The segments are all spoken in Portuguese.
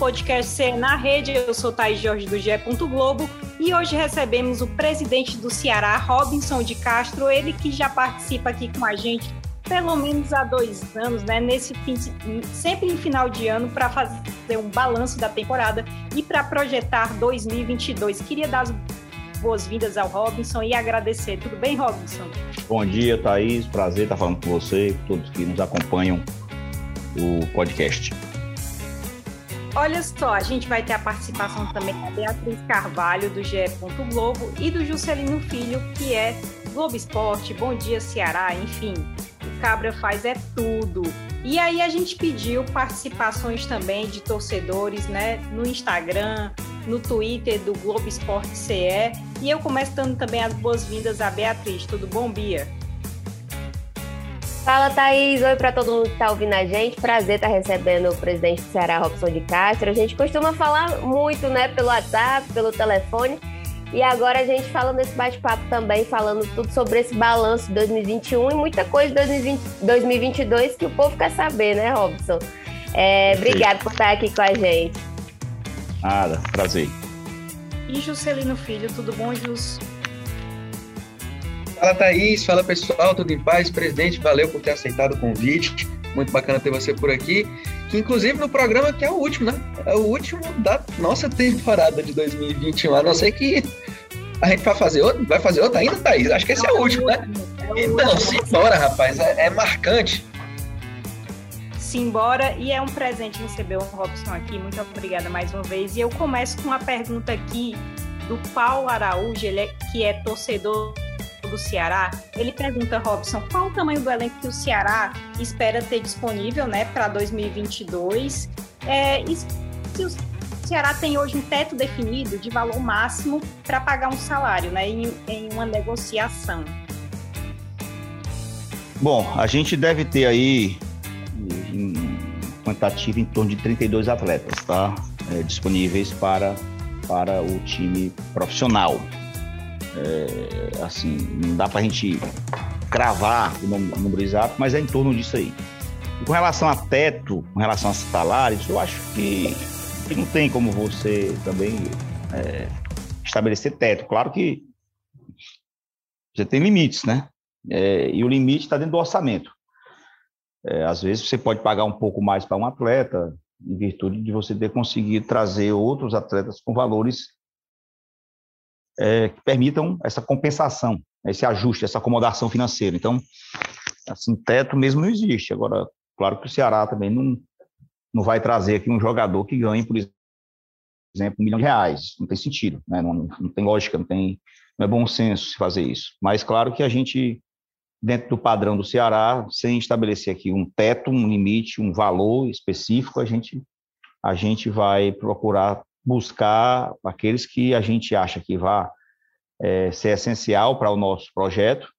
podcast CE na rede. Eu sou Thaís Jorge do GE. Globo e hoje recebemos o presidente do Ceará, Robinson de Castro, ele que já participa aqui com a gente pelo menos há dois anos, né? Nesse fim, sempre em final de ano, para fazer um balanço da temporada e para projetar 2022. Queria dar as boas-vindas ao Robinson e agradecer. Tudo bem, Robinson? Bom dia, Thaís. Prazer estar falando com você, todos que nos acompanham o podcast. Olha só, a gente vai ter a participação também da Beatriz Carvalho, do GE. Globo, e do Juscelino Filho, que é Globo Esporte, Bom Dia Ceará, enfim, o Cabra faz é tudo. E aí a gente pediu participações também de torcedores, né, no Instagram, no Twitter do Globo Esporte CE. E eu começo dando também as boas-vindas à Beatriz. Tudo bom, Bia? Fala, Thaís. Oi para todo mundo que está ouvindo a gente. Prazer estar tá recebendo o presidente do Ceará, Robson de Castro. A gente costuma falar muito, né, pelo WhatsApp, pelo telefone. E agora a gente fala nesse bate-papo também, falando tudo sobre esse balanço de 2021 e muita coisa de 2020, 2022 que o povo quer saber, né, Robson? É, obrigado por estar aqui com a gente. Nada, prazer. E Juscelino Filho, tudo bom, Jus? Fala Thaís, fala pessoal, tudo em paz? Presidente, valeu por ter aceitado o convite. Muito bacana ter você por aqui. Que inclusive no programa que é o último, né? É o último da nossa temporada de 2021. A não ser que a gente vai fazer outro, vai fazer outro ainda, Thaís. Acho que esse é o último, né? Então, simbora, rapaz. É, é marcante. Simbora, e é um presente receber o Robson aqui. Muito obrigada mais uma vez. E eu começo com uma pergunta aqui do Paulo Araújo, ele é, que é torcedor do Ceará, ele pergunta, Robson, qual o tamanho do elenco que o Ceará espera ter disponível né, para 2022? É, e se o Ceará tem hoje um teto definido de valor máximo para pagar um salário né, em, em uma negociação? Bom, a gente deve ter aí quantitativo em torno de 32 atletas, tá? É, disponíveis para, para o time profissional. É, assim, não dá para a gente cravar o número exato, mas é em torno disso aí. E com relação a teto, com relação a salários, eu acho que, que não tem como você também é, estabelecer teto. Claro que você tem limites, né? É, e o limite está dentro do orçamento. É, às vezes você pode pagar um pouco mais para um atleta, em virtude de você ter conseguido trazer outros atletas com valores é, que permitam essa compensação, esse ajuste, essa acomodação financeira. Então, assim, teto mesmo não existe. Agora, claro que o Ceará também não, não vai trazer aqui um jogador que ganhe, por exemplo, um milhão de reais. Não tem sentido, né? não, não tem lógica, não, tem, não é bom senso se fazer isso. Mas, claro que a gente, dentro do padrão do Ceará, sem estabelecer aqui um teto, um limite, um valor específico, a gente, a gente vai procurar buscar aqueles que a gente acha que vai é, ser essencial para o nosso projeto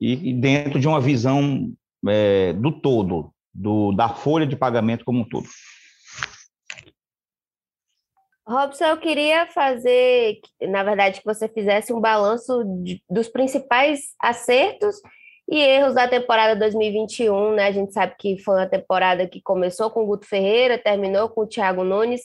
e, e dentro de uma visão é, do todo, do, da folha de pagamento como um todo. Robson, eu queria fazer, na verdade, que você fizesse um balanço de, dos principais acertos e erros da temporada 2021, né? A gente sabe que foi uma temporada que começou com o Guto Ferreira, terminou com o Thiago Nunes,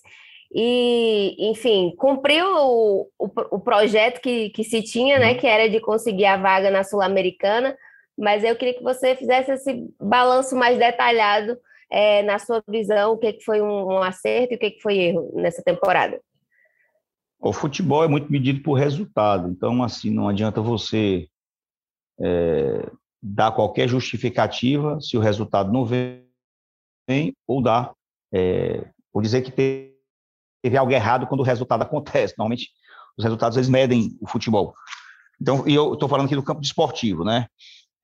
e, enfim, cumpriu o, o, o, projeto que, que se tinha, né, uhum. que era de conseguir a vaga na Sul-Americana, mas eu queria que você fizesse esse balanço mais detalhado é, na sua visão, o que, que foi um, um acerto e o que, que foi erro nessa temporada. O futebol é muito medido por resultado, então, assim, não adianta você é, dar qualquer justificativa se o resultado não vem, ou dar, é, ou dizer que tem teve algo errado quando o resultado acontece. Normalmente, os resultados eles medem o futebol. Então, e eu estou falando aqui do campo desportivo, né?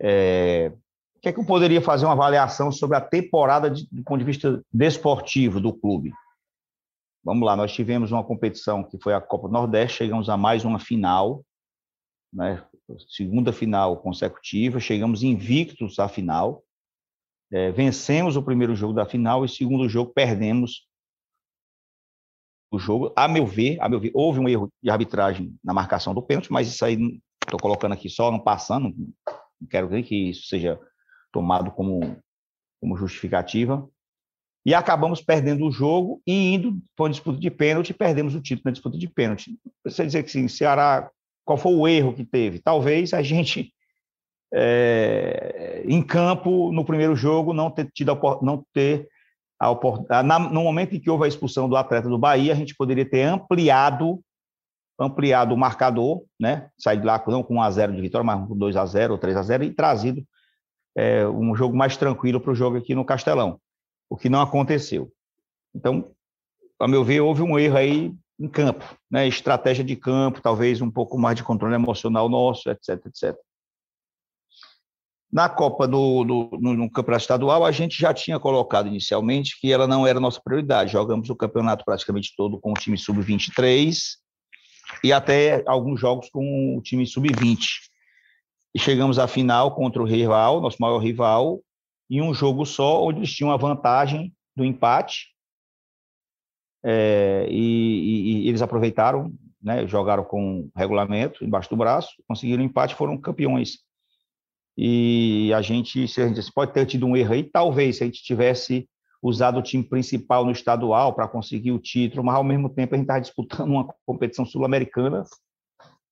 É, o que é que eu poderia fazer uma avaliação sobre a temporada de, do ponto de vista desportivo do clube? Vamos lá, nós tivemos uma competição que foi a Copa do Nordeste, chegamos a mais uma final, né? segunda final consecutiva, chegamos invictos à final, é, vencemos o primeiro jogo da final e segundo jogo perdemos o jogo. A meu ver, a meu ver, houve um erro de arbitragem na marcação do pênalti, mas isso aí estou colocando aqui só não passando, não quero que isso seja tomado como, como justificativa. e acabamos perdendo o jogo e indo para uma disputa de pênalti, perdemos o título na disputa de pênalti. Você dizer que sim, Ceará, qual foi o erro que teve? Talvez a gente é, em campo no primeiro jogo não ter tido não ter a, no momento em que houve a expulsão do atleta do Bahia, a gente poderia ter ampliado ampliado o marcador, né? Sair de lá não com 1 a 0 de vitória, mas com 2 a 0 ou 3 a 0 e trazido é, um jogo mais tranquilo para o jogo aqui no Castelão, o que não aconteceu. Então, a meu ver, houve um erro aí em campo, né? Estratégia de campo, talvez um pouco mais de controle emocional nosso, etc, etc. Na Copa do no, no, campeonato estadual, a gente já tinha colocado inicialmente que ela não era nossa prioridade. Jogamos o campeonato praticamente todo com o time sub-23 e até alguns jogos com o time sub-20. E chegamos à final contra o rival, nosso maior rival, em um jogo só, onde eles tinham a vantagem do empate. É, e, e, e, eles aproveitaram, né, jogaram com regulamento embaixo do braço, conseguiram empate, foram campeões e a gente, se a gente pode ter tido um erro aí, talvez se a gente tivesse usado o time principal no estadual para conseguir o título, mas ao mesmo tempo a gente estava disputando uma competição sul-americana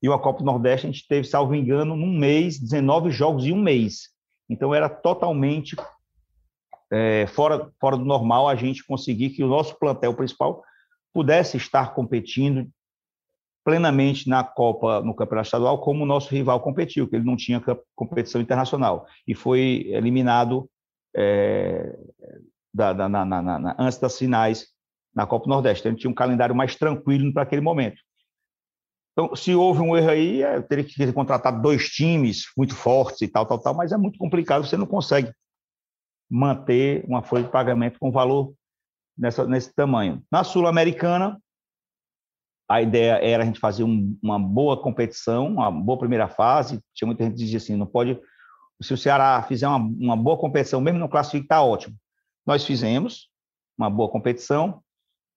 e uma Copa do Nordeste, a gente teve, salvo engano, num mês, 19 jogos em um mês. Então era totalmente é, fora, fora do normal a gente conseguir que o nosso plantel principal pudesse estar competindo plenamente na Copa, no Campeonato Estadual, como o nosso rival competiu, que ele não tinha competição internacional e foi eliminado é, da, da, na, na, na, antes das finais na Copa Nordeste. Então, ele tinha um calendário mais tranquilo para aquele momento. Então, se houve um erro aí, é, teria que ter contratado dois times muito fortes e tal, tal, tal, mas é muito complicado, você não consegue manter uma folha de pagamento com valor nessa, nesse tamanho. Na Sul-Americana, a ideia era a gente fazer um, uma boa competição, uma boa primeira fase. Tinha muita gente que dizia assim: não pode. Se o Ceará fizer uma, uma boa competição, mesmo no classifique, está ótimo. Nós fizemos uma boa competição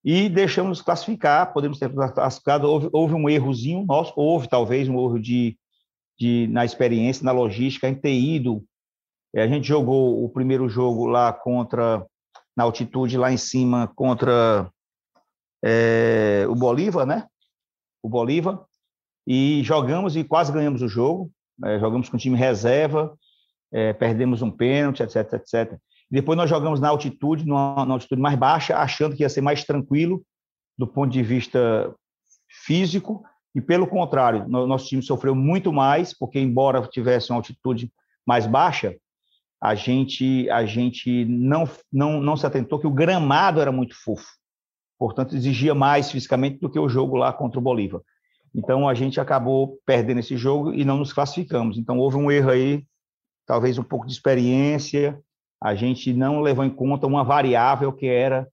e deixamos classificar. Podemos ter classificado. Houve, houve um errozinho nosso, houve talvez um erro de, de, na experiência, na logística, em ter ido. É, a gente jogou o primeiro jogo lá contra, na altitude lá em cima, contra é, o Bolívar, né? O Bolívar. E jogamos e quase ganhamos o jogo. É, jogamos com time reserva, é, perdemos um pênalti, etc, etc. Depois nós jogamos na altitude, numa, numa altitude mais baixa, achando que ia ser mais tranquilo do ponto de vista físico, e pelo contrário, nosso time sofreu muito mais, porque embora tivesse uma altitude mais baixa, a gente a gente não não não se atentou que o gramado era muito fofo portanto, exigia mais fisicamente do que o jogo lá contra o Bolívar. Então, a gente acabou perdendo esse jogo e não nos classificamos. Então, houve um erro aí, talvez um pouco de experiência, a gente não levou em conta uma variável que era,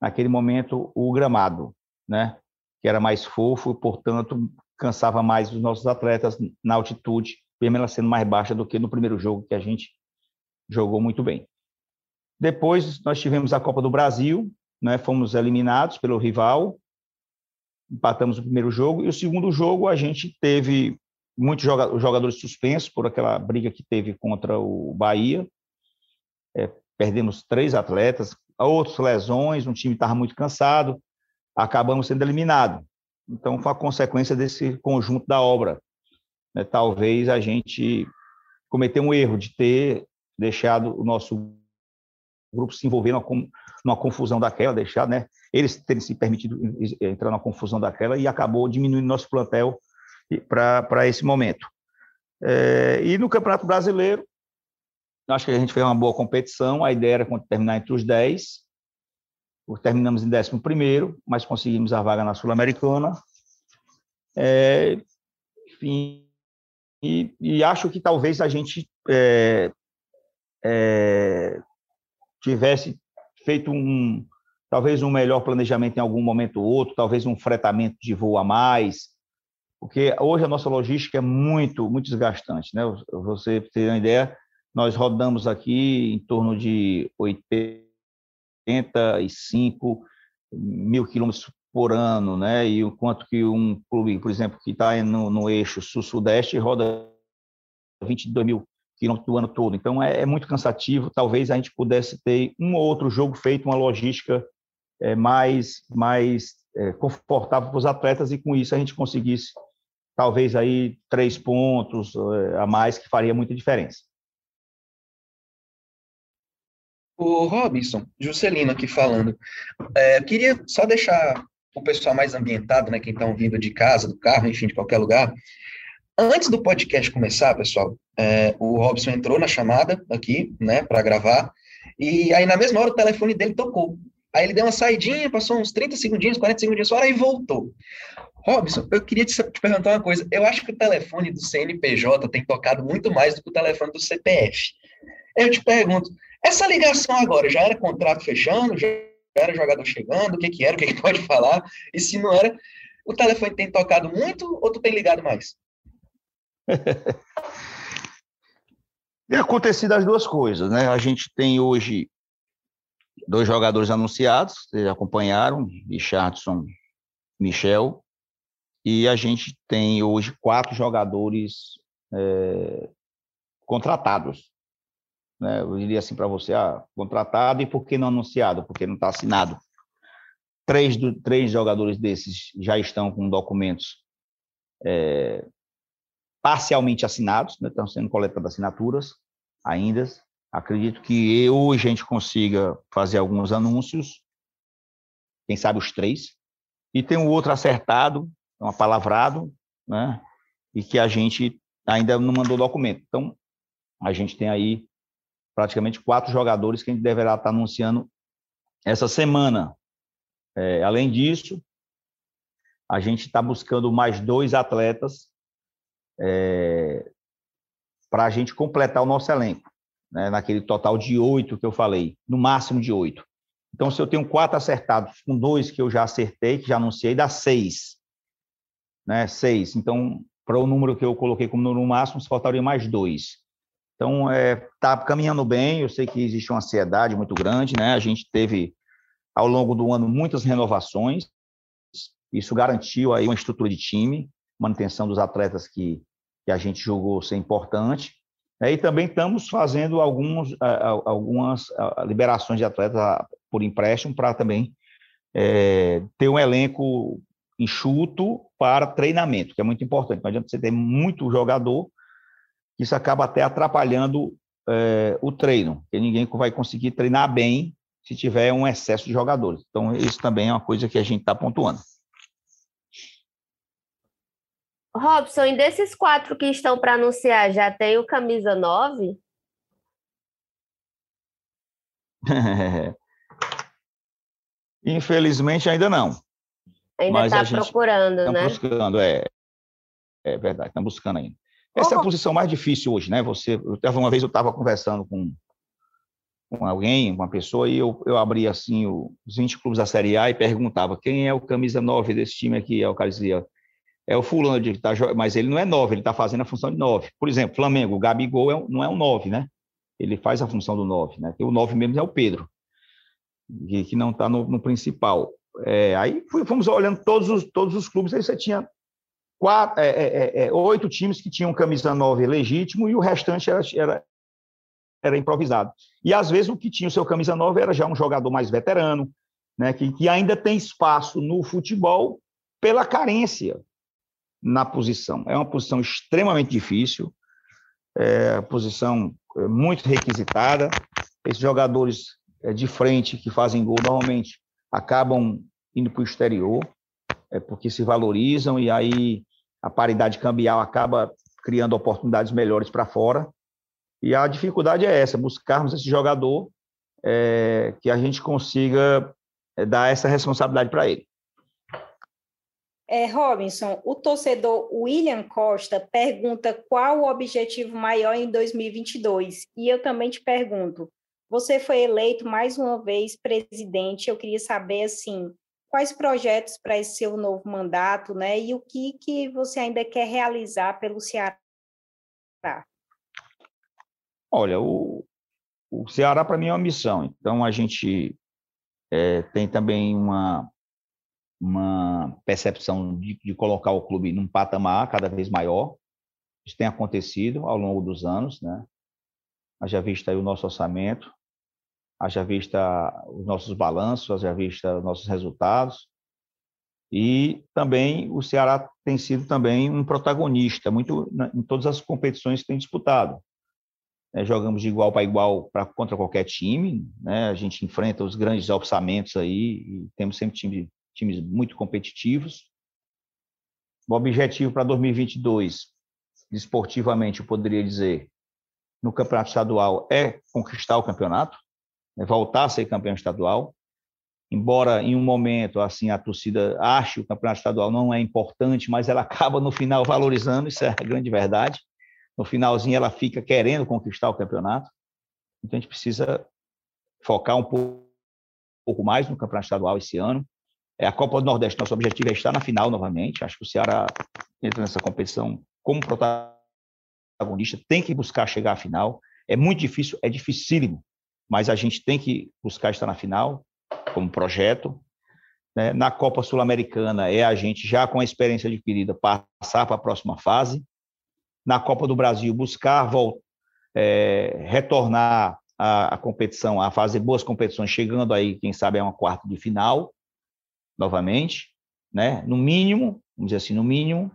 naquele momento, o gramado, né? que era mais fofo e, portanto, cansava mais os nossos atletas na altitude, mesmo ela sendo mais baixa do que no primeiro jogo, que a gente jogou muito bem. Depois, nós tivemos a Copa do Brasil, né, fomos eliminados pelo rival, empatamos o primeiro jogo, e o segundo jogo a gente teve muitos jogadores suspensos por aquela briga que teve contra o Bahia, é, perdemos três atletas, outras lesões, um time estava muito cansado, acabamos sendo eliminados. Então, foi a consequência desse conjunto da obra. Né? Talvez a gente cometeu um erro de ter deixado o nosso grupo se envolver numa, numa confusão daquela, deixar, né? Eles terem se permitido entrar numa confusão daquela e acabou diminuindo nosso plantel para esse momento. É, e no Campeonato Brasileiro, acho que a gente fez uma boa competição, a ideia era terminar entre os 10, terminamos em 11 primeiro, mas conseguimos a vaga na Sul-Americana. É, enfim, e, e, acho que talvez a gente é, tivesse feito um talvez um melhor planejamento em algum momento ou outro, talvez um fretamento de voo a mais, porque hoje a nossa logística é muito muito desgastante, né? Você ter uma ideia, nós rodamos aqui em torno de 85 mil quilômetros por ano, né? E o quanto que um clube, por exemplo, que está no, no eixo sul-sudeste roda 22 mil quilômetros do ano todo. Então, é, é, muito cansativo. Talvez a gente pudesse ter um ou outro jogo feito, uma logística é, mais, mais é, confortável para os atletas e, com isso, a gente conseguisse, talvez, aí três pontos é, a mais, que faria muita diferença. O Robinson, Juscelino aqui falando. É, queria só deixar o pessoal mais ambientado, né, quem está ouvindo de casa, do carro, enfim, de qualquer lugar. Antes do podcast começar, pessoal, é, o Robson entrou na chamada aqui, né, para gravar, e aí na mesma hora o telefone dele tocou. Aí ele deu uma saidinha, passou uns 30 segundinhos, 40 segundinhos fora e voltou. Robson, eu queria te, te perguntar uma coisa. Eu acho que o telefone do CNPJ tem tocado muito mais do que o telefone do CPF. Eu te pergunto, essa ligação agora já era contrato fechando, já era jogador chegando, o que que era, o que que pode falar? E se não era, o telefone tem tocado muito ou tu tem ligado mais? Tem acontecido as duas coisas, né? A gente tem hoje dois jogadores anunciados, vocês acompanharam, Richardson, Michel, e a gente tem hoje quatro jogadores é, contratados. Né? Eu diria assim para você, ah, contratado e por que não anunciado? Porque não está assinado. Três, do, três jogadores desses já estão com documentos é, parcialmente assinados, né? estão sendo coletadas assinaturas ainda. Acredito que hoje a gente consiga fazer alguns anúncios, quem sabe os três, e tem um outro acertado, um apalavrado, né? e que a gente ainda não mandou documento. Então, a gente tem aí praticamente quatro jogadores que a gente deverá estar anunciando essa semana. É, além disso, a gente está buscando mais dois atletas é, para a gente completar o nosso elenco, né, naquele total de oito que eu falei, no máximo de oito. Então, se eu tenho quatro acertados com dois que eu já acertei, que já anunciei, dá seis. Né, seis. Então, para o número que eu coloquei como número máximo, faltaria mais dois. Então, está é, tá caminhando bem. Eu sei que existe uma ansiedade muito grande, né? A gente teve, ao longo do ano, muitas renovações. Isso garantiu aí uma estrutura de time, manutenção dos atletas que, que a gente julgou ser importante. É, e também estamos fazendo alguns, algumas liberações de atletas por empréstimo para também é, ter um elenco enxuto para treinamento, que é muito importante. Não adianta você ter muito jogador isso acaba até atrapalhando é, o treino, porque ninguém vai conseguir treinar bem se tiver um excesso de jogadores. Então, isso também é uma coisa que a gente está pontuando. Robson, e desses quatro que estão para anunciar, já tem o camisa 9? Infelizmente, ainda não. Ainda está procurando, tá né? buscando, é. É verdade, estão buscando ainda. Essa é a posição mais difícil hoje, né? Você, eu, uma vez eu estava conversando com, com alguém, uma pessoa, e eu, eu abri assim os 20 clubes da Série A e perguntava quem é o camisa 9 desse time aqui. É o cara dizia, é o fulano, de, tá, mas ele não é 9, ele está fazendo a função de 9. Por exemplo, Flamengo, o Gabigol é, não é um 9, né? Ele faz a função do 9, né? o 9 mesmo é o Pedro, que, não está no, no, principal. É, aí fomos olhando todos os, todos os clubes, aí você tinha quatro, é, é, é, é, oito times que tinham camisa 9 legítimo e o restante era, era, era improvisado. E às vezes o que tinha o seu camisa 9 era já um jogador mais veterano, né, que, que ainda tem espaço no futebol pela carência na posição. É uma posição extremamente difícil, é posição é, muito requisitada. Esses jogadores é, de frente que fazem gol normalmente acabam indo para o exterior é porque se valorizam e aí a paridade cambial acaba criando oportunidades melhores para fora. E a dificuldade é essa, buscarmos esse jogador é, que a gente consiga é, dar essa responsabilidade para ele. É, Robinson, o torcedor William Costa pergunta qual o objetivo maior em 2022. E eu também te pergunto, você foi eleito mais uma vez presidente, eu queria saber, assim, quais projetos para esse seu novo mandato, né? E o que, que você ainda quer realizar pelo Ceará? Olha, o, o Ceará para mim é uma missão. Então a gente é, tem também uma uma percepção de, de, colocar o clube num patamar cada vez maior. Isso tem acontecido ao longo dos anos, né? haja vista o nosso orçamento, haja vista os nossos balanços, haja vista os nossos resultados. E também o Ceará tem sido também um protagonista muito em todas as competições que tem disputado. É, jogamos de igual para igual pra, contra qualquer time, né? a gente enfrenta os grandes orçamentos aí e temos sempre time, times muito competitivos. O objetivo para 2022, esportivamente, eu poderia dizer, no campeonato estadual é conquistar o campeonato, é voltar a ser campeão estadual. Embora em um momento assim a torcida ache o campeonato estadual não é importante, mas ela acaba no final valorizando, isso é a grande verdade. No finalzinho ela fica querendo conquistar o campeonato. Então a gente precisa focar um pouco mais no campeonato estadual esse ano. É a Copa do Nordeste, nosso objetivo é estar na final novamente. Acho que o Ceará entra nessa competição como protagonista, tem que buscar chegar à final. É muito difícil, é dificílimo, mas a gente tem que buscar estar na final como projeto. Né? Na Copa Sul-Americana é a gente já com a experiência adquirida passar para a próxima fase. Na Copa do Brasil buscar é, retornar a, competição, a fazer boas competições, chegando aí, quem sabe, a uma quarta de final novamente, né? No mínimo, vamos dizer assim, no mínimo,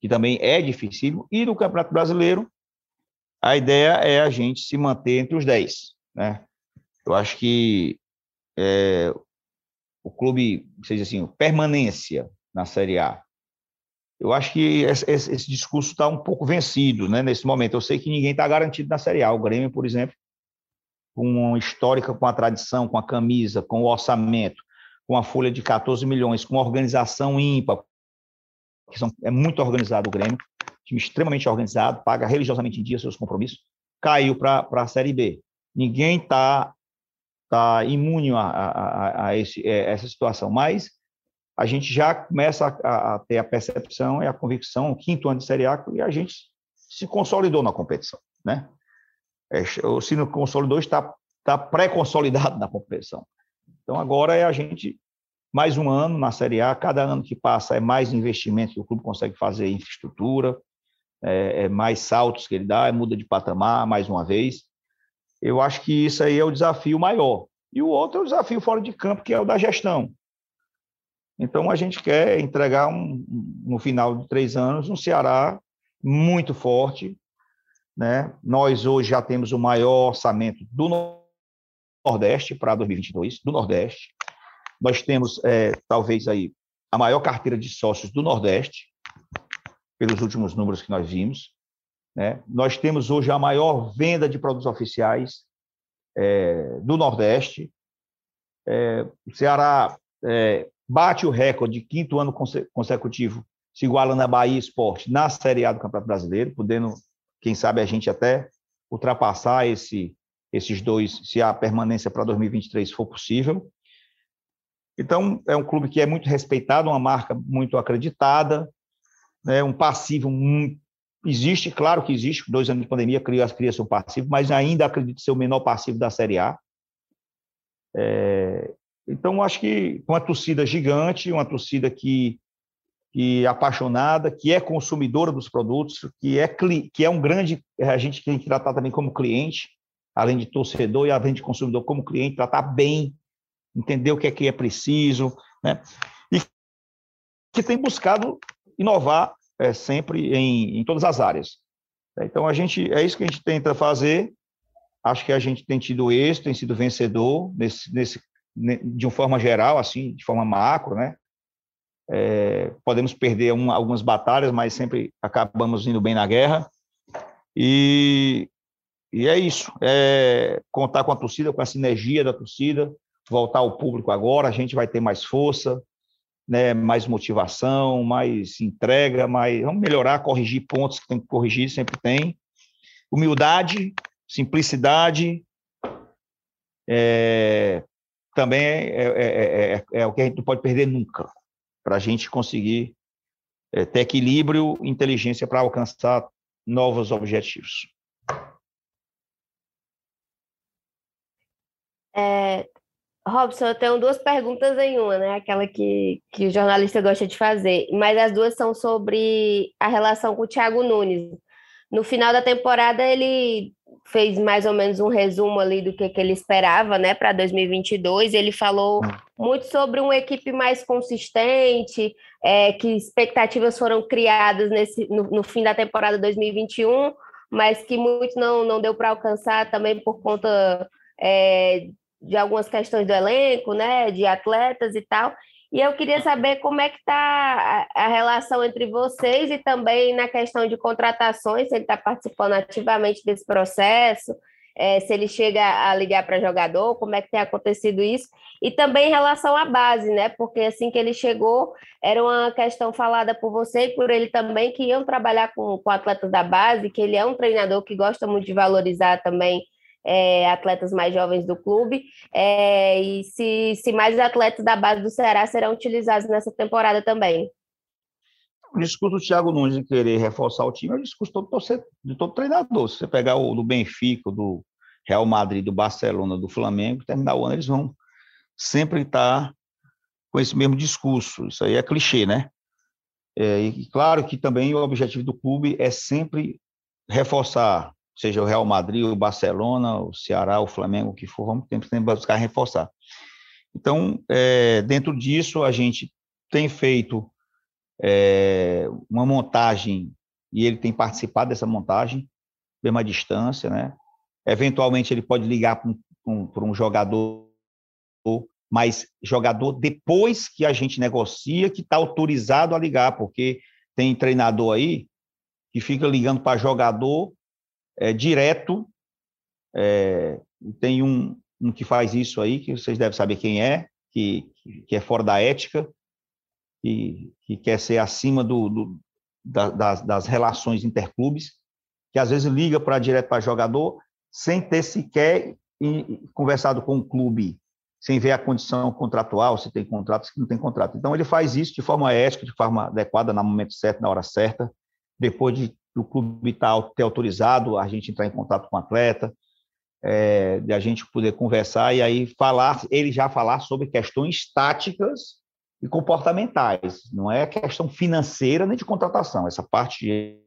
que também é difícil, e no Campeonato Brasileiro, a ideia é a gente se manter entre os 10, né? Eu acho que é, o clube, seja assim, permanência na Série A, eu acho que esse, esse discurso está um pouco vencido, né? Nesse momento, eu sei que ninguém está garantido na Série A. O Grêmio, por exemplo, com uma histórica, com a tradição, com a camisa, com o orçamento, com a folha de 14 milhões, com organização ímpar, que são, é muito organizado o Grêmio, time extremamente organizado, paga religiosamente em dia seus compromissos, caiu para a Série B. Ninguém está tá imune a, a, a, esse, a, é, essa situação, mas a gente já começa a, a, ter a percepção e a convicção, o quinto ano de Série A, e a gente se consolidou na competição. Né? É, o Sino consolidou está, está pré-consolidado na competição. Então, agora é a gente, mais um ano na Série A, cada ano que passa é mais investimento que o clube consegue fazer em infraestrutura, é, é mais saltos que ele dá, é muda de patamar mais uma vez. Eu acho que isso aí é o desafio maior. E o outro é o desafio fora de campo, que é o da gestão. Então, a gente quer entregar, um, no final de três anos, um Ceará muito forte. Né? Nós hoje já temos o maior orçamento do Nordeste para 2022, do Nordeste. Nós temos, é, talvez, aí a maior carteira de sócios do Nordeste, pelos últimos números que nós vimos. Né? Nós temos hoje a maior venda de produtos oficiais é, do Nordeste. É, o Ceará é, bate o recorde de quinto ano consecutivo, se igualando a Bahia Esporte na Série A do Campeonato Brasileiro, podendo, quem sabe, a gente até ultrapassar esse, esses dois, se a permanência para 2023 for possível. Então, é um clube que é muito respeitado, uma marca muito acreditada, né, um passivo existe, claro que existe, dois anos de pandemia cria, cria seu passivo, mas ainda acredito ser o menor passivo da Série A. É, então, acho que uma torcida gigante, uma torcida que, que é apaixonada, que é consumidora dos produtos, que é, que é um grande, a gente tem que tratar também como cliente, além de torcedor e além de consumidor como cliente, tratar bem, entender o que é que é preciso, né? E que tem buscado inovar é, sempre em, em todas as áreas. Então, a gente, é isso que a gente tenta fazer. Acho que a gente tem tido êxito, tem sido vencedor nesse, nesse, de uma forma geral, assim, de forma macro, né? É, podemos perder um, algumas batalhas, mas sempre acabamos indo bem na guerra. E, e é isso. É contar com a torcida, com a sinergia da torcida, voltar ao público agora, a gente vai ter mais força, né, mais motivação, mais entrega, mais vamos melhorar, corrigir pontos que tem que corrigir, sempre tem. Humildade, simplicidade, é, também é, é, é, é, o que a gente não pode perder nunca, para a gente conseguir ter equilíbrio e inteligência para alcançar novos objetivos. É, Robson, eu tenho duas perguntas em uma, né? Aquela que, que o jornalista gosta de fazer, mas as duas são sobre a relação com o Thiago Nunes. no final da temporada ele fez mais ou menos um resumo ali do que, que ele esperava, né, para 2022. Ele falou hum. muito sobre uma equipe mais consistente, é, que expectativas foram criadas nesse, no, no, fim da temporada 2021, mas que muito não, não deu para alcançar também por conta é, de algumas questões do elenco, né, de atletas e tal. E eu queria saber como é que está a, relação entre vocês e também na questão de contratações, se ele está participando ativamente desse processo, é, se ele chega a ligar para jogador, como é que tem acontecido isso, e também em relação à base, né? Porque assim que ele chegou, era uma questão falada por você e por ele também, que iam trabalhar com, com atletas da base, que ele é um treinador que gosta muito de valorizar também é, atletas mais jovens do clube, é, e se, se mais atletas da base do Ceará serão utilizados nessa temporada também. O discurso do Thiago Nunes de querer reforçar o time é o discurso todo, de todo treinador. Se você pegar o do Benfica, do Real Madrid, do Barcelona, do Flamengo, terminar o ano, eles vão sempre estar com esse mesmo discurso. Isso aí é clichê, né? É, e claro que também o objetivo do clube é sempre reforçar seja o Real Madrid, o Barcelona, o Ceará, o Flamengo, o que for, vamos sempre buscar reforçar. Então, é, dentro disso, a gente tem feito é, uma montagem, e ele tem participado dessa montagem, mesma distância, né? Eventualmente, ele pode ligar para um, um, um jogador, mas jogador depois que a gente negocia, que está autorizado a ligar, porque tem treinador aí que fica ligando para jogador é, direto. É, tem um, um que faz isso aí, que vocês devem saber quem é, que, que é fora da ética, que, que quer ser acima do, do da, das, das, relações interclubes, que às vezes liga para direto para jogador sem ter sequer conversado com o clube, sem ver a condição contratual, se tem contrato, se não tem contrato. Então, ele faz isso de forma ética, de forma adequada, no momento certo, na hora certa, depois de do clube tá, ter autorizado a gente entrar em contato com o atleta, é, de a gente poder conversar e aí falar, ele já falar sobre questões táticas e comportamentais, não é questão financeira nem de contratação, essa parte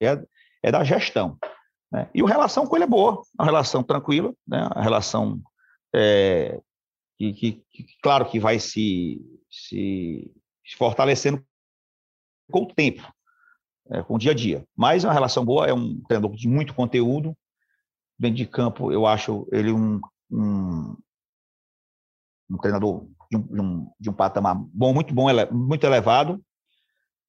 é, é da gestão. Né? E a relação com ele é boa, uma relação tranquila, né? a relação é, que, que, que, claro que vai se, se fortalecendo com o tempo, é, com o dia a dia. Mas é uma relação boa, é um treinador de muito conteúdo. Dentro de campo, eu acho ele um, um, um treinador de um, de um, de um patamar bom, muito bom, muito elevado.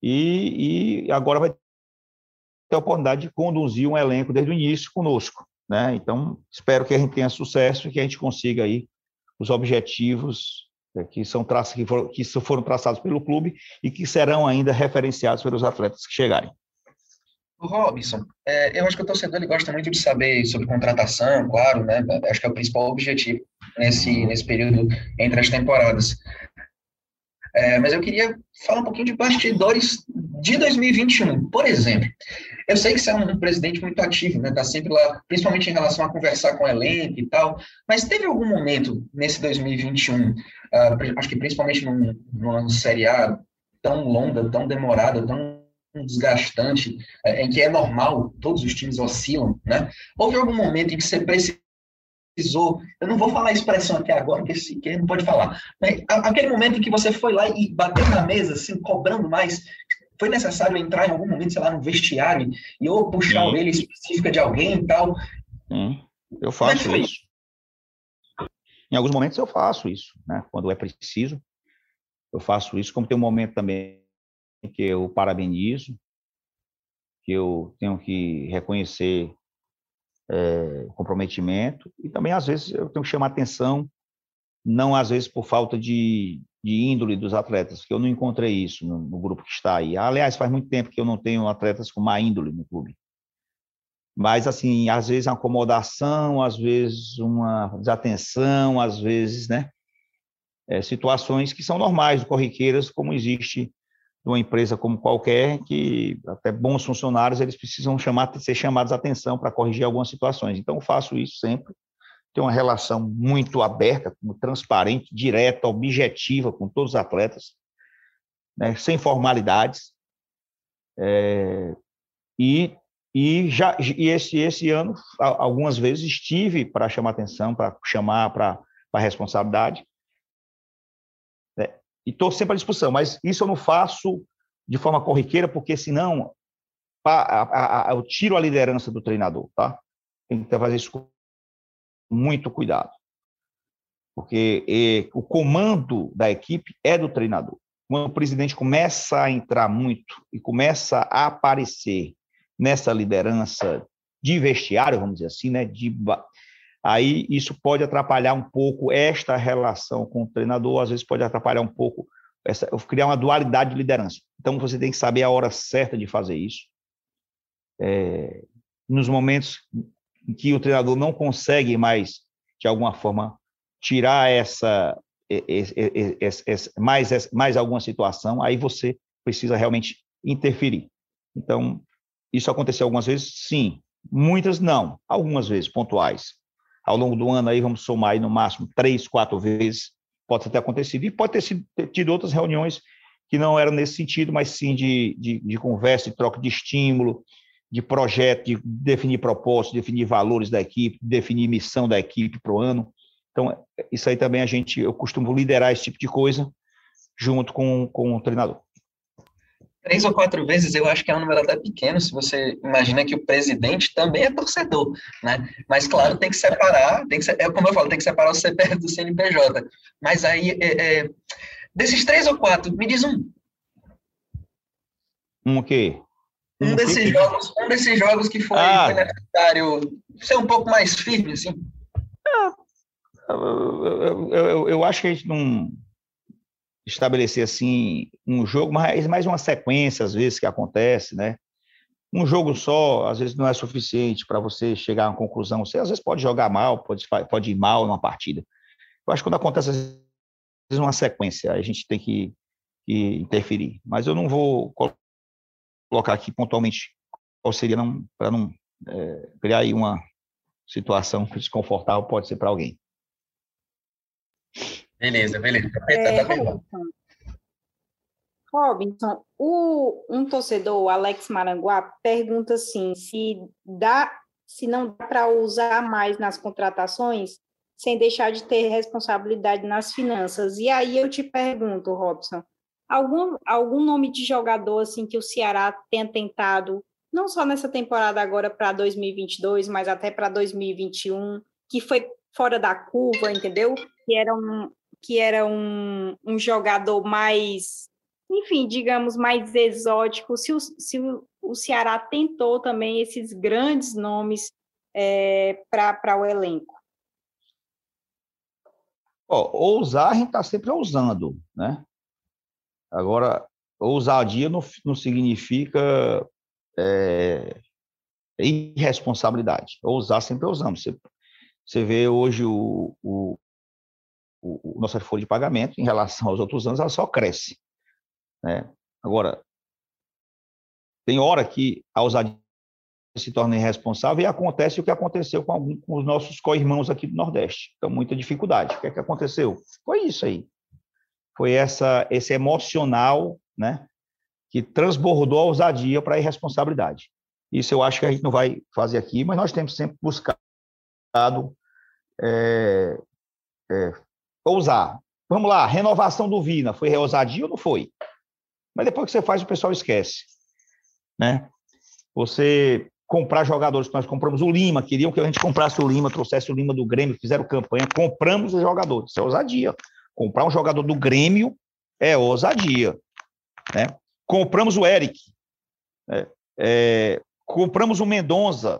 E, e agora vai ter a oportunidade de conduzir um elenco desde o início conosco. Né? Então, espero que a gente tenha sucesso e que a gente consiga aí os objetivos é, que são traços que foram, que foram traçados pelo clube e que serão ainda referenciados pelos atletas que chegarem. Robson, é, eu acho que o torcedor ele gosta muito de saber sobre contratação, claro, né? Acho que é o principal objetivo nesse, nesse período entre as temporadas. É, mas eu queria falar um pouquinho de bastidores de 2021. Por exemplo, eu sei que você é um presidente muito ativo, né? Tá sempre lá, principalmente em relação a conversar com o elenco e tal. Mas teve algum momento nesse 2021, uh, ah, acho que principalmente num, numa Série A tão longa, tão demorada, tão desgastante, uh, em que é normal, todos os times oscilam, né? Houve algum momento em que você precisou precisou, eu não vou falar a expressão aqui agora, que, esse, que não pode falar, mas aquele momento em que você foi lá e bateu na mesa, assim, cobrando mais, foi necessário entrar em algum momento, sei lá, no vestiário e ou puxar a orelha específica de alguém e tal? Hum, eu faço isso. Em alguns momentos eu faço isso, né? Quando é preciso, eu faço isso. Como tem um momento também que eu parabenizo, que eu tenho que reconhecer é, comprometimento, e também, às vezes, eu tenho que chamar atenção, não às vezes por falta de, de índole dos atletas, que eu não encontrei isso no, no, grupo que está aí. Aliás, faz muito tempo que eu não tenho atletas com má índole no clube. Mas, assim, às vezes acomodação, às vezes uma desatenção, às vezes, né? É, situações que são normais, corriqueiras, como existe de uma empresa como qualquer, que até bons funcionários eles precisam chamar, ser chamados a atenção para corrigir algumas situações. Então, eu faço isso sempre. Tenho uma relação muito aberta, transparente, direta, objetiva com todos os atletas, né, sem formalidades. É, e e já e esse esse ano algumas vezes estive para chamar atenção, para chamar para a responsabilidade. E estou sempre à disposição, mas isso eu não faço de forma corriqueira, porque senão a, a, a, eu tiro a liderança do treinador, tá? Tem que fazer isso com muito cuidado. Porque e, o comando da equipe é do treinador. Quando o presidente começa a entrar muito e começa a aparecer nessa liderança de vestiário, vamos dizer assim, né, de, aí isso pode atrapalhar um pouco esta relação com o treinador, às vezes pode atrapalhar um pouco, essa, criar uma dualidade de liderança. Então você tem que saber a hora certa de fazer isso. É, nos momentos em que o treinador não consegue mais, de alguma forma, tirar essa, mais, mais alguma situação, aí você precisa realmente interferir. Então, isso aconteceu algumas vezes? Sim. Muitas não. Algumas vezes, pontuais. Ao longo do ano, aí vamos somar aí no máximo três, quatro vezes. Pode ter acontecido. E pode ter, sido, ter tido outras reuniões que não eram nesse sentido, mas sim de, de, de conversa, de troca de estímulo, de projeto, de definir propósitos, definir valores da equipe, definir missão da equipe para o ano. Então, isso aí também a gente, eu costumo liderar esse tipo de coisa junto com, com o treinador três ou quatro vezes, eu acho que é um número até pequeno, se você imagina que o presidente também é torcedor, né? Mas, claro, tem que separar, tem que, é como eu falo, tem que separar o CPF do CNPJ. Mas aí, é, é, desses três ou quatro, me diz um. Um o quê? Um, um desses que... jogos, um desses jogos que foi, ah. foi necessário ser um pouco mais firme, assim. Eu, eu, eu, eu acho que a gente não estabelecer assim um jogo, mas mais uma sequência às vezes que acontece, né? Um jogo só às vezes não é suficiente para você chegar a uma conclusão. Você às vezes pode jogar mal, pode pode ir mal numa partida. Eu acho que quando acontece às vezes uma sequência, a gente tem que, que interferir. Mas eu não vou colocar aqui pontualmente qual seria para não é, criar aí uma situação desconfortável pode ser para alguém. Beleza, beleza. É, Robinson, Robinson, o, um torcedor, o Alex Maranguá, pergunta assim, se dá, se não dá para usar mais nas contratações sem deixar de ter responsabilidade nas finanças. E aí eu te pergunto, Robson, algum, algum nome de jogador assim que o Ceará tenha tentado, não só nessa temporada agora para 2022, mas até para 2021, que foi fora da curva, entendeu? Que era um, que era um, um jogador mais, enfim, digamos, mais exótico, se o, se o Ceará tentou também esses grandes nomes é, para o elenco. Oh, ousar a gente está sempre ousando, né? Agora, ousadia não, não significa é, irresponsabilidade. Ousar sempre ousamos. Você, você vê hoje o, o, o, o nossa folha de pagamento em relação aos outros anos, ela só cresce. Né? Agora, tem hora que a ousadia se torna irresponsável e acontece o que aconteceu com, algum, com os nossos co-irmãos aqui do Nordeste. Então, muita dificuldade. O que é que aconteceu? Foi isso aí. Foi essa, esse emocional, né, que transbordou a ousadia para a irresponsabilidade. Isso eu acho que a gente não vai fazer aqui, mas nós temos sempre buscado é, é, ousar. Vamos lá, renovação do Vina, foi ousadia ou não foi? Mas depois que você faz, o pessoal esquece. Né? Você comprar jogadores, nós compramos o Lima, queriam que a gente comprasse o Lima, trouxesse o Lima do Grêmio, fizeram campanha, compramos o jogador, isso é ousadia. Comprar um jogador do Grêmio é ousadia. Né? Compramos o Eric, é, é, compramos o Mendonça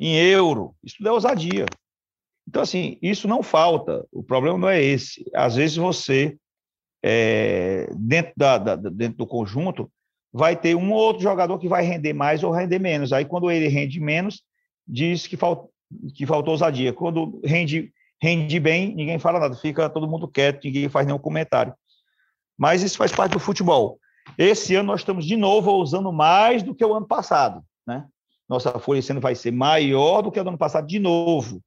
em euro, isso é ousadia. Então, assim, isso não falta. O problema não é esse. Às vezes você, é, dentro, da, da, dentro do conjunto, vai ter um ou outro jogador que vai render mais ou render menos. Aí, quando ele rende menos, diz que, falt, que faltou ousadia. Quando rende, rende bem, ninguém fala nada, fica todo mundo quieto, ninguém faz nenhum comentário. Mas isso faz parte do futebol. Esse ano nós estamos de novo usando mais do que o ano passado, né? Nossa folha vai ser maior do que o ano passado de novo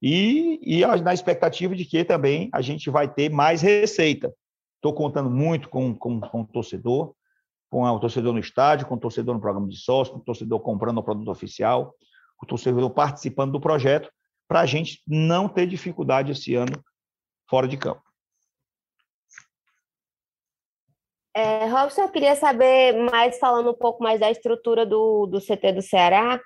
e, e na expectativa de que também a gente vai ter mais receita. Estou contando muito com, com, com o torcedor, com o torcedor no estádio, com o torcedor no programa de sócio, com o torcedor comprando o produto oficial, com o torcedor participando do projeto, para a gente não ter dificuldade esse ano fora de campo. É, Robson, eu queria saber mais, falando um pouco mais da estrutura do, do CT do Ceará,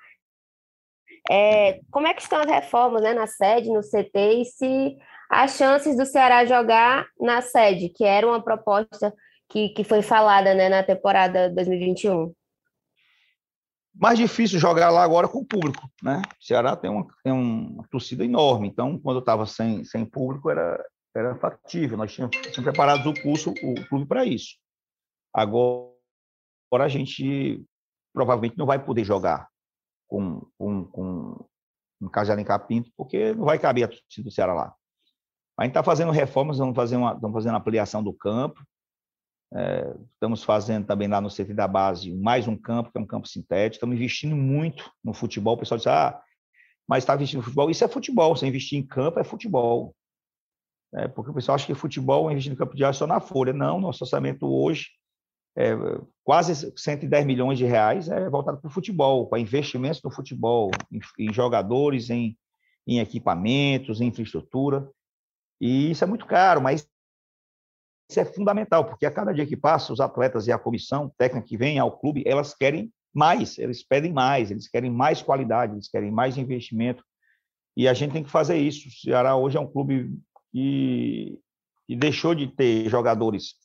é, como é que estão as reformas né, na sede, no CT, e se as chances do Ceará jogar na sede, que era uma proposta que, que foi falada né, na temporada 2021? Mais difícil jogar lá agora com o público, né? O Ceará tem uma, tem uma torcida enorme, então quando eu estava sem, sem público era, era factível. Nós tínhamos, tínhamos preparado o curso, o clube para isso. Agora, agora a gente provavelmente não vai poder jogar com, com, com um Cajal em Capinto, porque não vai caber a torcida do Ceará lá. A gente está fazendo reformas, vamos fazer uma, estamos fazendo ampliação do campo, é, estamos fazendo também lá no CT da base mais um campo, que é um campo sintético, estamos investindo muito no futebol. O pessoal diz, ah, mas está investindo no futebol. Isso é futebol, você investir em campo é futebol. É, porque o pessoal acha que futebol, investir no campo de ar é só na folha. Não, nosso orçamento hoje é, quase 110 milhões de reais é voltado para o futebol, para investimentos no futebol, em, em jogadores, em, em, equipamentos, em infraestrutura. E isso é muito caro, mas isso é fundamental, porque a cada dia que passa, os atletas e a comissão técnica que vem ao clube, elas querem mais, eles pedem mais, eles querem mais qualidade, eles querem mais investimento. E a gente tem que fazer isso. O Ceará hoje é um clube que, que deixou de ter jogadores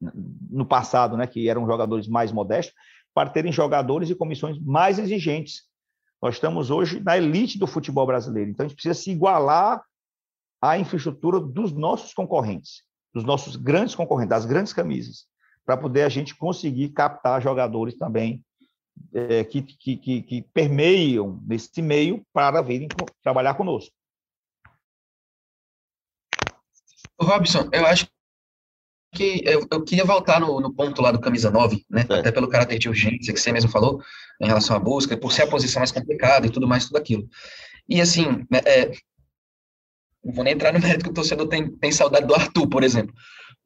no passado, né, que eram jogadores mais modestos, para terem jogadores e comissões mais exigentes. Nós estamos hoje na elite do futebol brasileiro, então a gente precisa se igualar à infraestrutura dos nossos concorrentes, dos nossos grandes concorrentes, das grandes camisas, para poder a gente conseguir captar jogadores também é, que, que, que, que permeiam nesse meio para virem trabalhar conosco. Robson, eu acho que eu, eu queria voltar no, no, ponto lá do camisa 9, né? É. Até pelo caráter de urgência que você mesmo falou em relação à busca, por ser a posição mais complicada e tudo mais, tudo aquilo. E assim, né, é, não vou nem entrar no mérito que o torcedor tem, tem saudade do Arthur, por exemplo.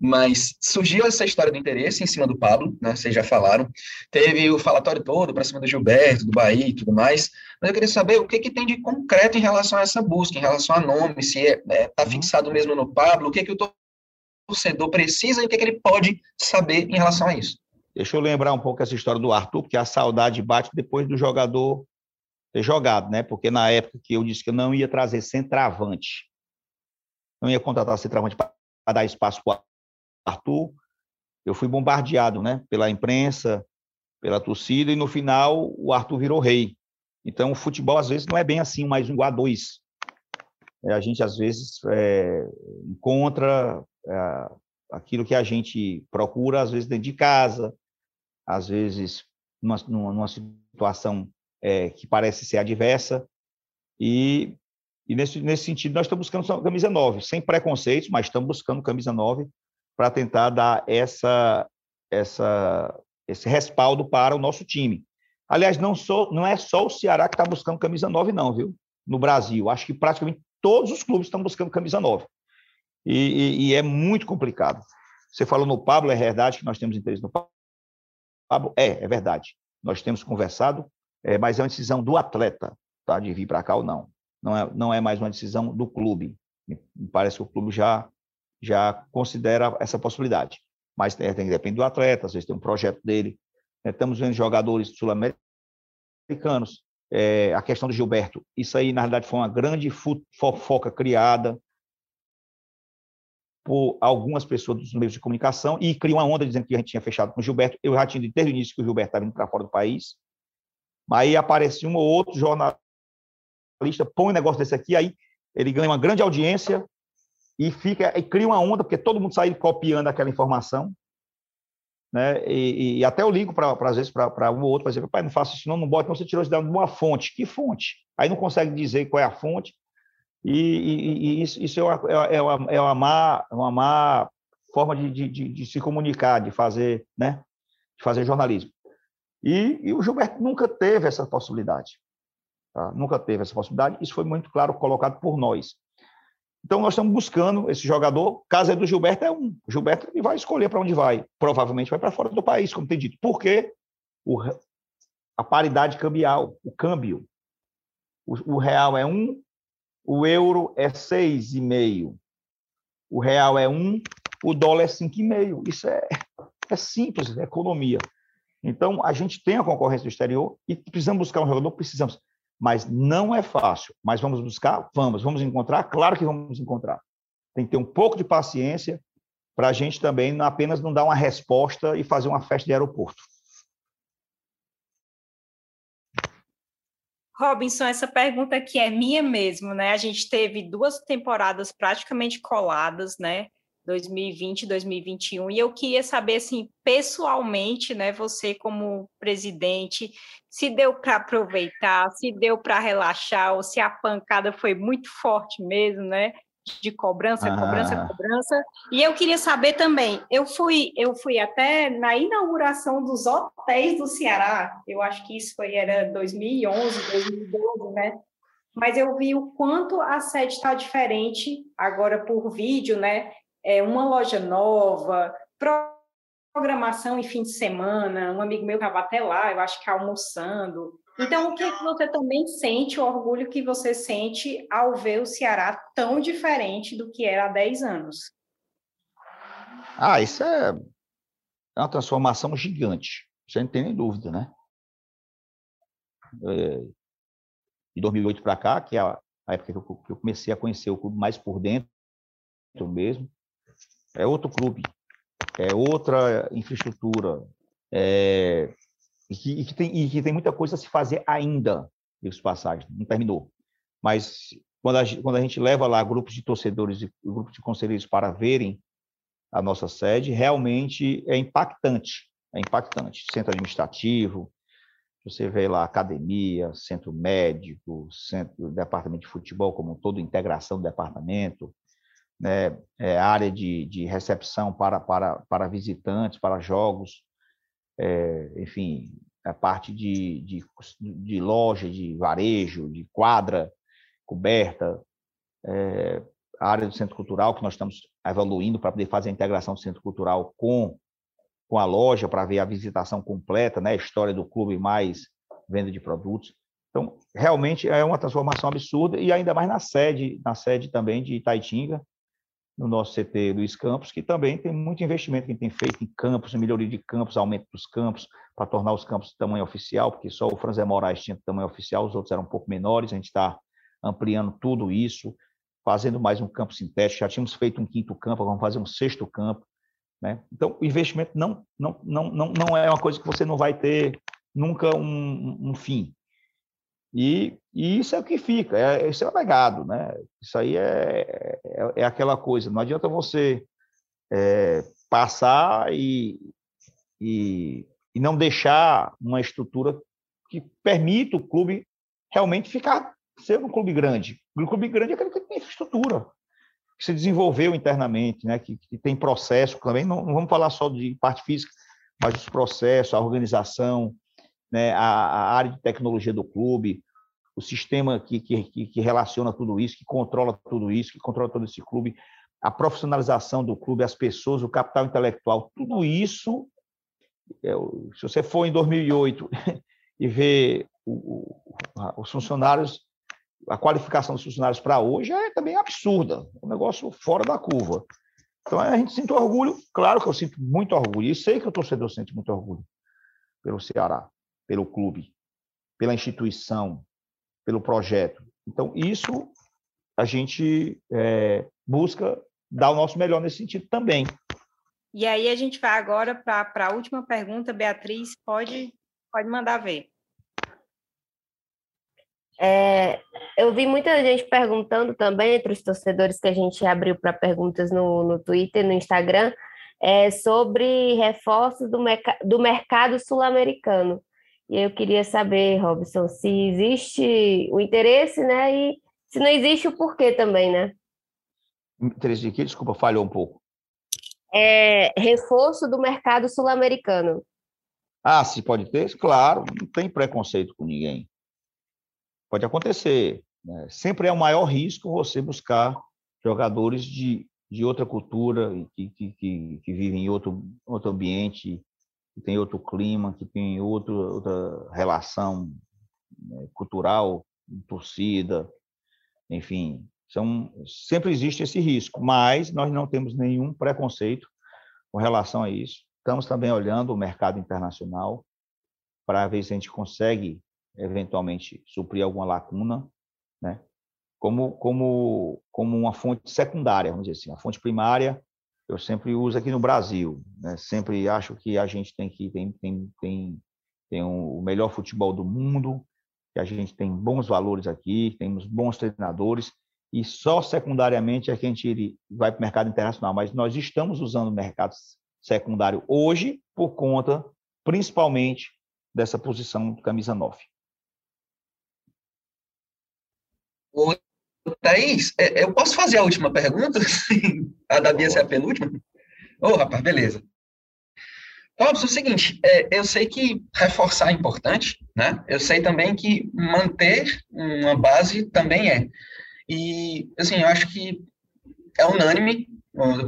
Mas surgiu essa história do interesse em cima do Pablo, né? Vocês já falaram. Teve o falatório todo para cima do Gilberto, do Bahia e tudo mais. Mas eu queria saber o que, que tem de concreto em relação a essa busca, em relação a nome, se está é, é, tá uhum. fixado mesmo no Pablo, o que, que o torcedor precisa e o que, é que ele pode saber em relação a isso. Deixa eu lembrar um pouco essa história do Arthur, porque a saudade bate depois do jogador ter jogado, né? Porque na época que eu disse que eu não ia trazer centroavante, não ia contratar centroavante para dar espaço para o Arthur, eu fui bombardeado, né? Pela imprensa, pela torcida, e no final o Arthur virou rei. Então o futebol às vezes não é bem assim, mais um a dois. É, a gente às vezes é, encontra aquilo que a gente procura, às vezes, dentro de casa, às vezes numa, numa situação é, que parece ser adversa. E, e nesse, nesse sentido, nós estamos buscando camisa 9, sem preconceitos, mas estamos buscando camisa 9 para tentar dar essa, essa, esse respaldo para o nosso time. Aliás, não, sou, não é só o Ceará que está buscando camisa 9, não, viu? No Brasil. Acho que praticamente todos os clubes estão buscando camisa 9 e, e, e é muito complicado. Você falou no Pablo, é verdade que nós temos interesse no Pablo? É, é verdade. Nós temos conversado, é, mas é uma decisão do atleta, tá, de vir para cá ou não. Não é, não é mais uma decisão do clube. Me parece que o clube já, já considera essa possibilidade. Mas tem, tem, depende do atleta, às vezes tem um projeto dele. É, estamos vendo jogadores sul-americanos. É, a questão do Gilberto, isso aí, na realidade, foi uma grande fofoca criada por algumas pessoas dos meios de comunicação e criou uma onda dizendo que a gente tinha fechado com o Gilberto. Eu já tinha dito desde o início que o Gilberto estava indo para fora do país. Aí aparece um ou outro jornalista, põe um negócio desse aqui, aí ele ganha uma grande audiência e fica e cria uma onda, porque todo mundo sai copiando aquela informação. Né? E, e até eu ligo para às vezes para um ou outro para dizer, pai, não faça isso, não, não bote, não você tirou isso de uma fonte. Que fonte? Aí não consegue dizer qual é a fonte. E, e, e isso, isso, é, uma, é, é uma, é uma, má, uma má forma de, de, de, se comunicar, de fazer, né? de fazer jornalismo. E, e o Gilberto nunca teve essa possibilidade. Tá? Nunca teve essa possibilidade. Isso foi muito claro colocado por nós. Então, nós estamos buscando esse jogador. Caso é do Gilberto, é um. O Gilberto ele vai escolher para onde vai. Provavelmente vai para fora do país, como tem dito. Por quê? O, a paridade cambial, o câmbio. O, o real é um, o euro é seis e meio. O real é um, o dólar é cinco e meio. Isso é, é simples, é economia. Então, a gente tem a concorrência do exterior e precisamos buscar um jogador, precisamos mas não é fácil. Mas vamos buscar? Vamos. Vamos encontrar? Claro que vamos encontrar. Tem que ter um pouco de paciência para a gente também não apenas não dar uma resposta e fazer uma festa de aeroporto. Robinson, essa pergunta aqui é minha mesmo, né? A gente teve duas temporadas praticamente coladas, né? 2020 2021 e eu queria saber assim pessoalmente né você como presidente se deu para aproveitar se deu para relaxar ou se a pancada foi muito forte mesmo né de cobrança ah. cobrança cobrança e eu queria saber também eu fui eu fui até na inauguração dos hotéis do Ceará eu acho que isso foi era 2011 2012 né mas eu vi o quanto a sede está diferente agora por vídeo, né? é, uma loja nova, programação em fim de semana. Um amigo meu estava até lá, eu acho que almoçando. Então, o que, você também sente, o orgulho que você sente ao ver o Ceará tão diferente do que era há 10 anos? Ah, isso é, uma transformação gigante, sem ter nem dúvida, né? É, de 2008 para cá, que é a, época que eu, que eu comecei a conhecer o clube mais por dentro mesmo, é outro clube, é outra infraestrutura, é, e, que, e, que tem, e que tem muita coisa a se fazer ainda, isso passagem, não terminou. Mas quando a, quando a gente leva lá grupos de torcedores e grupos de conselheiros para verem a nossa sede, realmente é impactante, é impactante. Centro administrativo, você vê lá academia, centro médico, centro, departamento de futebol como um todo, integração do departamento, né, é, área de, de recepção para, para, para visitantes, para jogos, é, enfim, a parte de, de, de, loja, de varejo, de quadra coberta, é, a área do centro cultural, que nós estamos evoluindo para poder fazer a integração do centro cultural com, com a loja, para ver a visitação completa, né, a história do clube mais venda de produtos. Então, realmente é uma transformação absurda, e ainda mais na sede, na sede também de Itaitinga, no nosso CT Luiz Campos, que também tem muito investimento que a gente tem feito em campos, melhoria de campos, aumento dos campos, para tornar os campos de tamanho oficial, porque só o Franzé Moraes tinha tamanho oficial, os outros eram um pouco menores, a gente está ampliando tudo isso, fazendo mais um campo sintético, já tínhamos feito um quinto campo, vamos fazer um sexto campo, né? Então, o investimento não, não, não, não, não é uma coisa que você não vai ter nunca um, um fim, e, e, isso é o que fica, é, isso é o legado, né? Isso aí é, é, é aquela coisa, não adianta você é, passar e, e, e, não deixar uma estrutura que permita o clube realmente ficar, ser um clube grande. O clube grande é aquele que tem infraestrutura, que se desenvolveu internamente, né? que, que tem processo também, não, não vamos falar só de parte física, mas os processos, a organização, né, a, a, área de tecnologia do clube, o sistema que, que, que, relaciona tudo isso, que controla tudo isso, que controla todo esse clube, a profissionalização do clube, as pessoas, o capital intelectual, tudo isso, é se você for em 2008 e ver o, os funcionários, a qualificação dos funcionários para hoje é também absurda, um negócio fora da curva. Então a gente sente orgulho, claro que eu sinto muito orgulho, e sei que o torcedor sente muito orgulho pelo Ceará pelo clube, pela instituição, pelo projeto. Então, isso a gente é, busca dar o nosso melhor nesse sentido também. E aí a gente vai agora para a última pergunta, Beatriz, pode, pode mandar ver. É, eu vi muita gente perguntando também, entre os torcedores que a gente abriu para perguntas no, no Twitter, no Instagram, é, sobre reforços do, do mercado sul-americano. E eu queria saber, Robson, se existe o interesse, né? E se não existe, o porquê também, né? Interesse de quê? Desculpa, falhou um pouco. É, reforço do mercado sul-americano. Ah, se pode ter? Claro, não tem preconceito com ninguém. Pode acontecer. Né? Sempre é o maior risco você buscar jogadores de, de outra cultura, que, que, que, que vivem em outro, outro ambiente, que tem outro clima, que tem outro, outra relação né, cultural, torcida, enfim, são, sempre existe esse risco, mas nós não temos nenhum preconceito com relação a isso. Estamos também olhando o mercado internacional para ver se a gente consegue eventualmente suprir alguma lacuna, né? Como como como uma fonte secundária, vamos dizer assim, a fonte primária eu sempre uso aqui no Brasil, né? Sempre acho que a gente tem que tem tem tem, tem um, o melhor futebol do mundo, que a gente tem bons valores aqui, temos bons treinadores e só secundariamente é que a gente vai para o mercado internacional, mas nós estamos usando o mercado secundário hoje por conta, principalmente, dessa posição de camisa 9. Ô, Thaís, é, eu posso fazer a última pergunta? a da Bia ser a penúltima? Ô, oh, rapaz, beleza. Robson, é o seguinte, é, eu sei que reforçar é importante, né? Eu sei também que manter uma base também é. E, assim, eu acho que é unânime,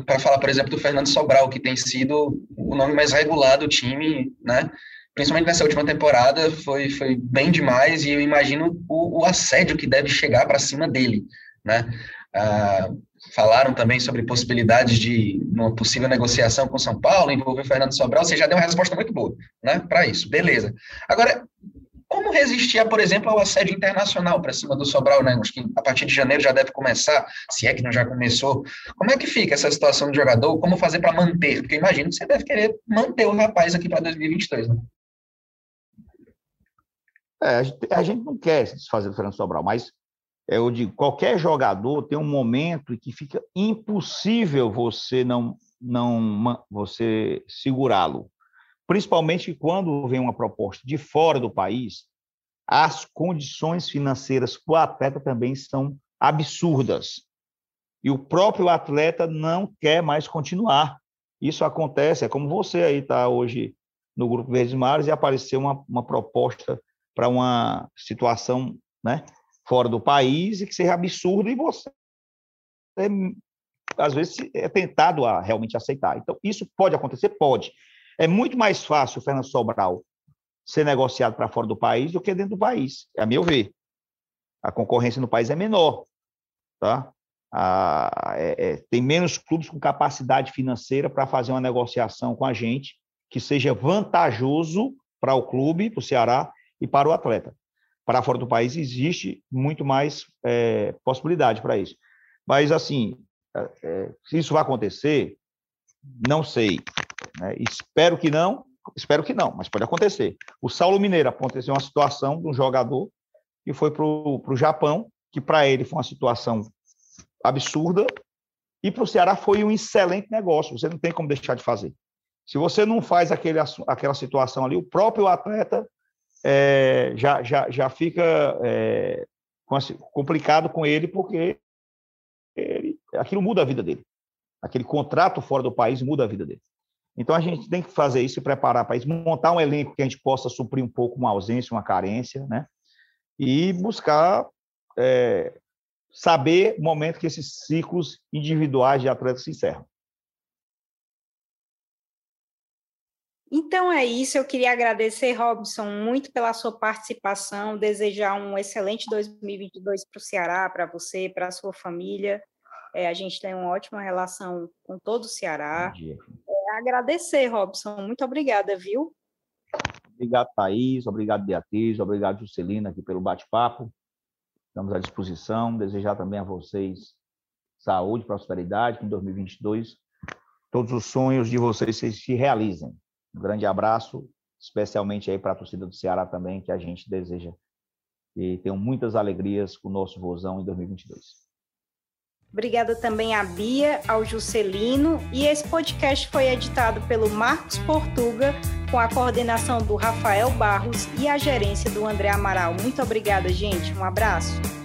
para falar, por exemplo, do Fernando Sobral, que tem sido o nome mais regular do time, né? Principalmente nessa última temporada, foi, foi bem demais, e eu imagino o, o assédio que deve chegar para cima dele, né? Ah, falaram também sobre possibilidades de uma possível negociação com São Paulo, envolver Fernando Sobral, você já deu uma resposta muito boa, né, para isso, beleza. Agora, como resistir, por exemplo, ao assédio internacional para cima do Sobral, né? Acho que a partir de janeiro já deve começar, se é que não já começou. Como é que fica essa situação do jogador? Como fazer para manter? Porque imagino que você deve querer manter o rapaz aqui para 2022, né? É, a, gente, não quer se desfazer do Fernando Sobral, mas eu digo, qualquer jogador tem um momento em que fica impossível você não, não você segurá-lo principalmente quando vem uma proposta de fora do país, as condições financeiras para o atleta também são absurdas. E o próprio atleta não quer mais continuar. Isso acontece, é como você aí está hoje no Grupo Verdes Mares e apareceu uma, uma proposta para uma situação né, fora do país e que seja absurda e você, é, às vezes, é tentado a realmente aceitar. Então, isso pode acontecer? Pode. É muito mais fácil o Fernando Sobral ser negociado para fora do país do que dentro do país, a meu ver. A concorrência no país é menor, tá? É, é, tem menos clubes com capacidade financeira para fazer uma negociação com a gente que seja vantajoso para o clube, para o Ceará e para o atleta. Para fora do país existe muito mais é, possibilidade para isso. Mas, assim, é, é, se isso vai acontecer, não sei. Né? Espero que não, espero que não, mas pode acontecer. O Saulo Mineiro aconteceu uma situação de um jogador que foi para o Japão, que para ele foi uma situação absurda, e para o Ceará foi um excelente negócio, você não tem como deixar de fazer. Se você não faz aquele, aquela situação ali, o próprio atleta é, já, já, já fica é, complicado com ele, porque ele, aquilo muda a vida dele. Aquele contrato fora do país muda a vida dele. Então, a gente tem que fazer isso e preparar para isso, montar um elenco que a gente possa suprir um pouco uma ausência, uma carência, né? E buscar é, saber o momento que esses ciclos individuais de atletas se encerram. Então é isso, eu queria agradecer, Robson, muito pela sua participação, desejar um excelente 2022 para o Ceará, para você, para a sua família. É, a gente tem uma ótima relação com todo o Ceará agradecer, Robson. Muito obrigada, viu? Obrigado, Thaís. Obrigado, Beatriz. Obrigado, Juscelina, aqui pelo bate-papo. Estamos à disposição. Desejar também a vocês saúde, prosperidade, que em 2022 todos os sonhos de vocês se realizem. Um grande abraço, especialmente aí para a torcida do Ceará também, que a gente deseja e tenham muitas alegrias com o nosso vozão em 2022. Obrigada também à Bia, ao Juscelino. E esse podcast foi editado pelo Marcos Portuga, com a coordenação do Rafael Barros e a gerência do André Amaral. Muito obrigada, gente. Um abraço.